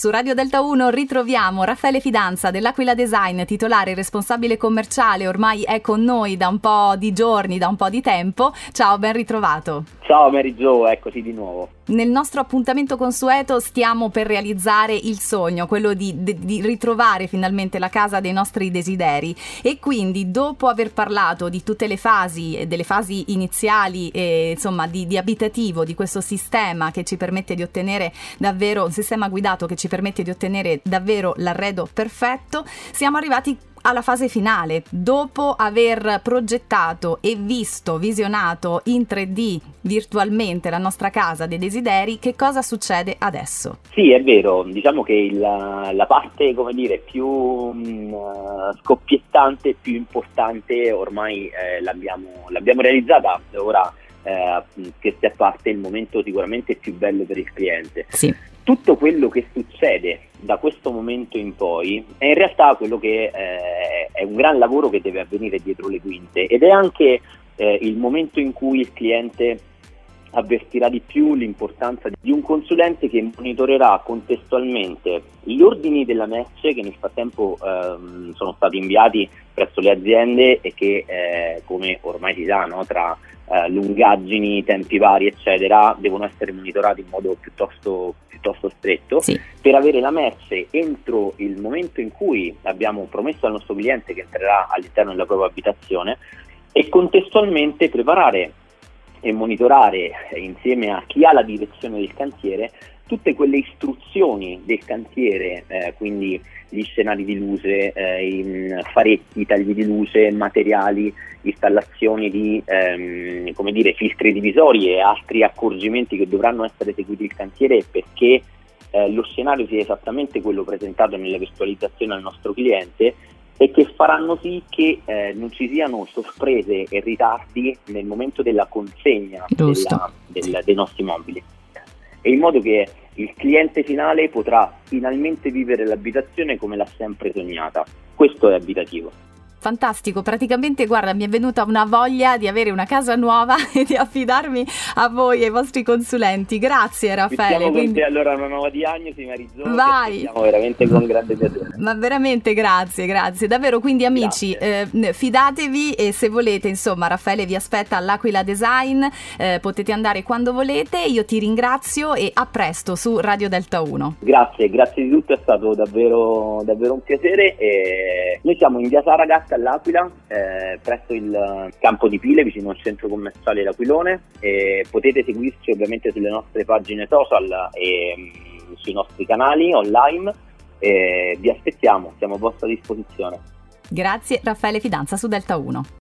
Su Radio Delta 1 ritroviamo Raffaele Fidanza dell'Aquila Design, titolare e responsabile commerciale, ormai è con noi da un po' di giorni, da un po' di tempo. Ciao, ben ritrovato. Ciao Mary Jo, eccoci di nuovo. Nel nostro appuntamento consueto stiamo per realizzare il sogno, quello di, di, ritrovare finalmente la casa dei nostri desideri e quindi dopo aver parlato di tutte le fasi, delle fasi iniziali e insomma di, di abitativo di questo sistema che ci permette di ottenere davvero un sistema guidato che ci permette di ottenere davvero l'arredo perfetto, siamo arrivati alla fase finale, dopo aver progettato e visto, visionato in 3D virtualmente la nostra casa dei desideri, che cosa succede adesso? Sì, è vero, diciamo che il, la parte, come dire, più mh, mm, scoppiettante, più importante ormai eh, l'abbiamo, l'abbiamo realizzata, ora eh, che sia parte il momento sicuramente più bello per il cliente. Sì tutto quello che succede da questo momento in poi è in realtà quello che eh, è un gran lavoro che deve avvenire dietro le quinte ed è anche eh, il momento in cui il cliente avvertirà di più l'importanza di un consulente che monitorerà contestualmente gli ordini della merce che nel frattempo ehm, sono stati inviati presso le aziende e che eh, come ormai si sa no, tra eh, lungaggini, tempi vari eccetera devono essere monitorati in modo piuttosto, piuttosto stretto sì. per avere la merce entro il momento in cui abbiamo promesso al nostro cliente che entrerà all'interno della propria abitazione e contestualmente preparare e monitorare insieme a chi ha la direzione del cantiere tutte quelle istruzioni del cantiere, eh, quindi gli scenari di luce, eh, faretti, tagli di luce, materiali, installazioni di ehm, dire, filtri divisori e altri accorgimenti che dovranno essere eseguiti il cantiere perché eh, lo scenario sia esattamente quello presentato nella virtualizzazione al nostro cliente e che faranno sì che eh, non ci siano sorprese e ritardi nel momento della consegna della, del, dei nostri mobili. E in modo che il cliente finale potrà finalmente vivere l'abitazione come l'ha sempre sognata. Questo è abitativo. Fantastico, praticamente guarda mi è venuta una voglia di avere una casa nuova e di affidarmi a voi e ai vostri consulenti. Grazie Raffaele. Siamo quindi... allora una nuova diagnosi Marizzo. Vai. Siamo veramente con grande piacere. Ma veramente grazie, grazie. Davvero, quindi amici, eh, fidatevi e se volete, insomma, Raffaele vi aspetta all'Aquila Design, eh, potete andare quando volete. Io ti ringrazio e a presto su Radio Delta 1. Grazie, grazie di tutto, è stato davvero, davvero un piacere e noi siamo in Via Saragat piazza all'Aquila, eh, presso il campo di Pile, vicino al centro commerciale L'Aquilone. E potete seguirci ovviamente sulle nostre pagine social e mm, sui nostri canali online. E vi aspettiamo, siamo a vostra disposizione. Grazie Raffaele Fidanza su Delta 1.